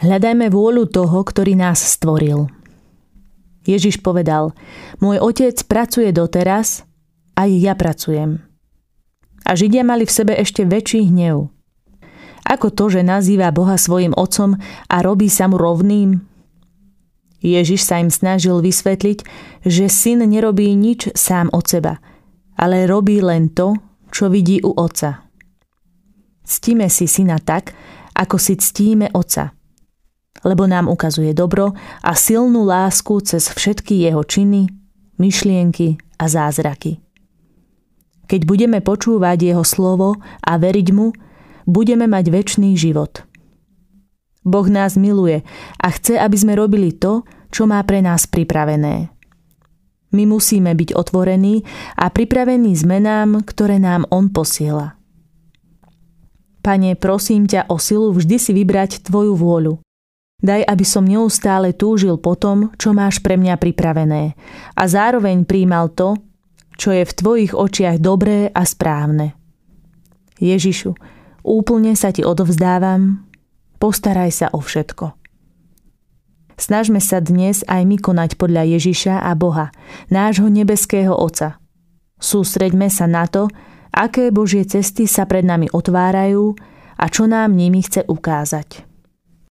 Hľadajme vôľu toho, ktorý nás stvoril. Ježiš povedal, môj otec pracuje doteraz, aj ja pracujem. A Židia mali v sebe ešte väčší hnev. Ako to, že nazýva Boha svojim otcom a robí sa mu rovným? Ježiš sa im snažil vysvetliť, že syn nerobí nič sám od seba, ale robí len to, čo vidí u otca. Ctíme si syna tak, ako si ctíme otca – lebo nám ukazuje dobro a silnú lásku cez všetky jeho činy, myšlienky a zázraky. Keď budeme počúvať jeho slovo a veriť mu, budeme mať väčší život. Boh nás miluje a chce, aby sme robili to, čo má pre nás pripravené. My musíme byť otvorení a pripravení zmenám, ktoré nám On posiela. Pane, prosím ťa o silu vždy si vybrať Tvoju vôľu. Daj, aby som neustále túžil po tom, čo máš pre mňa pripravené a zároveň príjmal to, čo je v tvojich očiach dobré a správne. Ježišu, úplne sa ti odovzdávam, postaraj sa o všetko. Snažme sa dnes aj my konať podľa Ježiša a Boha, nášho nebeského Oca. Sústreďme sa na to, aké Božie cesty sa pred nami otvárajú a čo nám nimi chce ukázať.